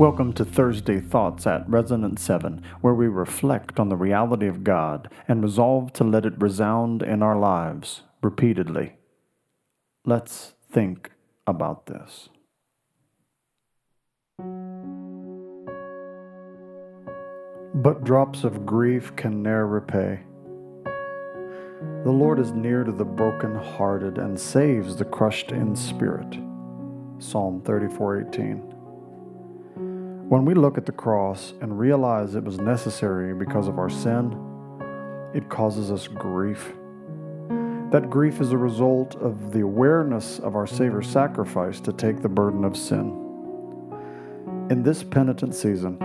Welcome to Thursday Thoughts at Resonance 7, where we reflect on the reality of God and resolve to let it resound in our lives repeatedly. Let's think about this. But drops of grief can ne'er repay. The Lord is near to the broken-hearted and saves the crushed in spirit. Psalm 34:18. When we look at the cross and realize it was necessary because of our sin, it causes us grief. That grief is a result of the awareness of our Savior's sacrifice to take the burden of sin. In this penitent season,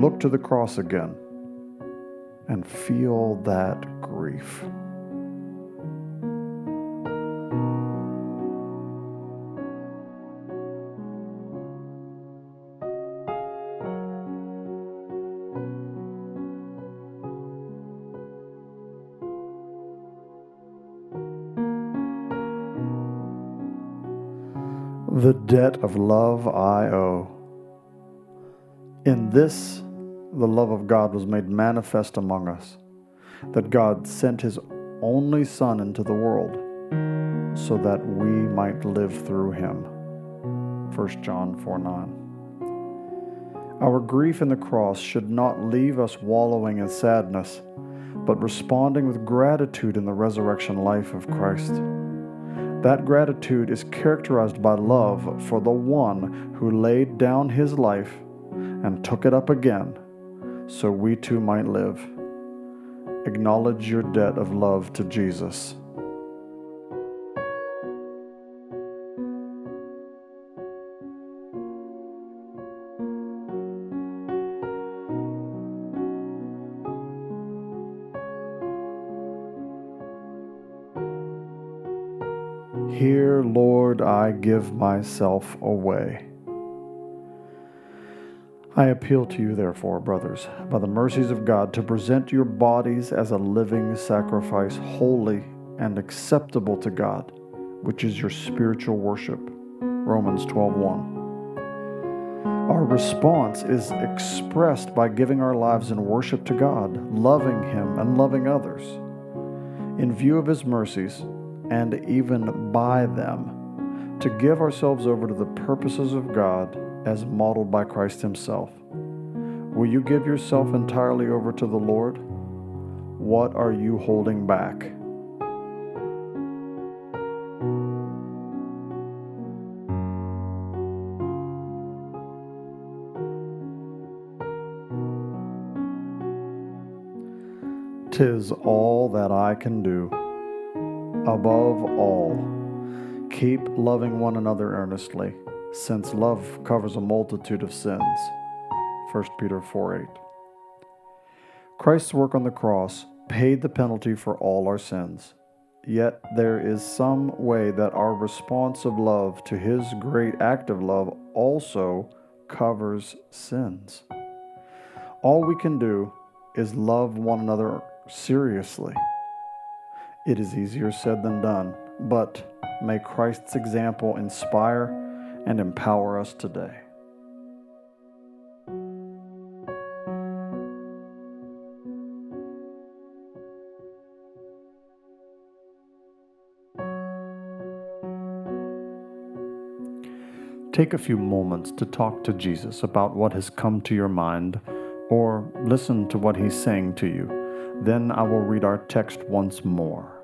look to the cross again and feel that grief. The debt of love I owe. In this, the love of God was made manifest among us, that God sent his only Son into the world so that we might live through him. 1 John 4 9. Our grief in the cross should not leave us wallowing in sadness, but responding with gratitude in the resurrection life of Christ. That gratitude is characterized by love for the one who laid down his life and took it up again so we too might live. Acknowledge your debt of love to Jesus. Here, Lord, I give myself away. I appeal to you, therefore, brothers, by the mercies of God, to present your bodies as a living sacrifice, holy and acceptable to God, which is your spiritual worship. Romans 12:1. Our response is expressed by giving our lives in worship to God, loving Him and loving others. In view of His mercies, and even by them, to give ourselves over to the purposes of God as modeled by Christ Himself. Will you give yourself entirely over to the Lord? What are you holding back? Tis all that I can do. Above all, keep loving one another earnestly, since love covers a multitude of sins. 1 Peter 4 8. Christ's work on the cross paid the penalty for all our sins. Yet there is some way that our response of love to his great act of love also covers sins. All we can do is love one another seriously it is easier said than done, but may Christ's example inspire and empower us today. Take a few moments to talk to Jesus about what has come to your mind or listen to what he's saying to you. Then I will read our text once more.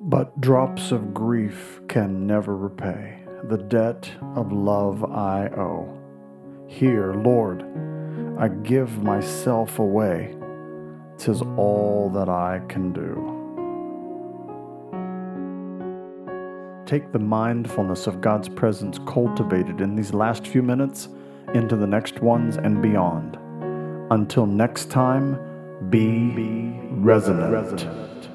But drops of grief can never repay the debt of love I owe. Here, Lord, I give myself away. Tis all that I can do. Take the mindfulness of God's presence cultivated in these last few minutes into the next ones and beyond. Until next time, be, be resonant. resonant.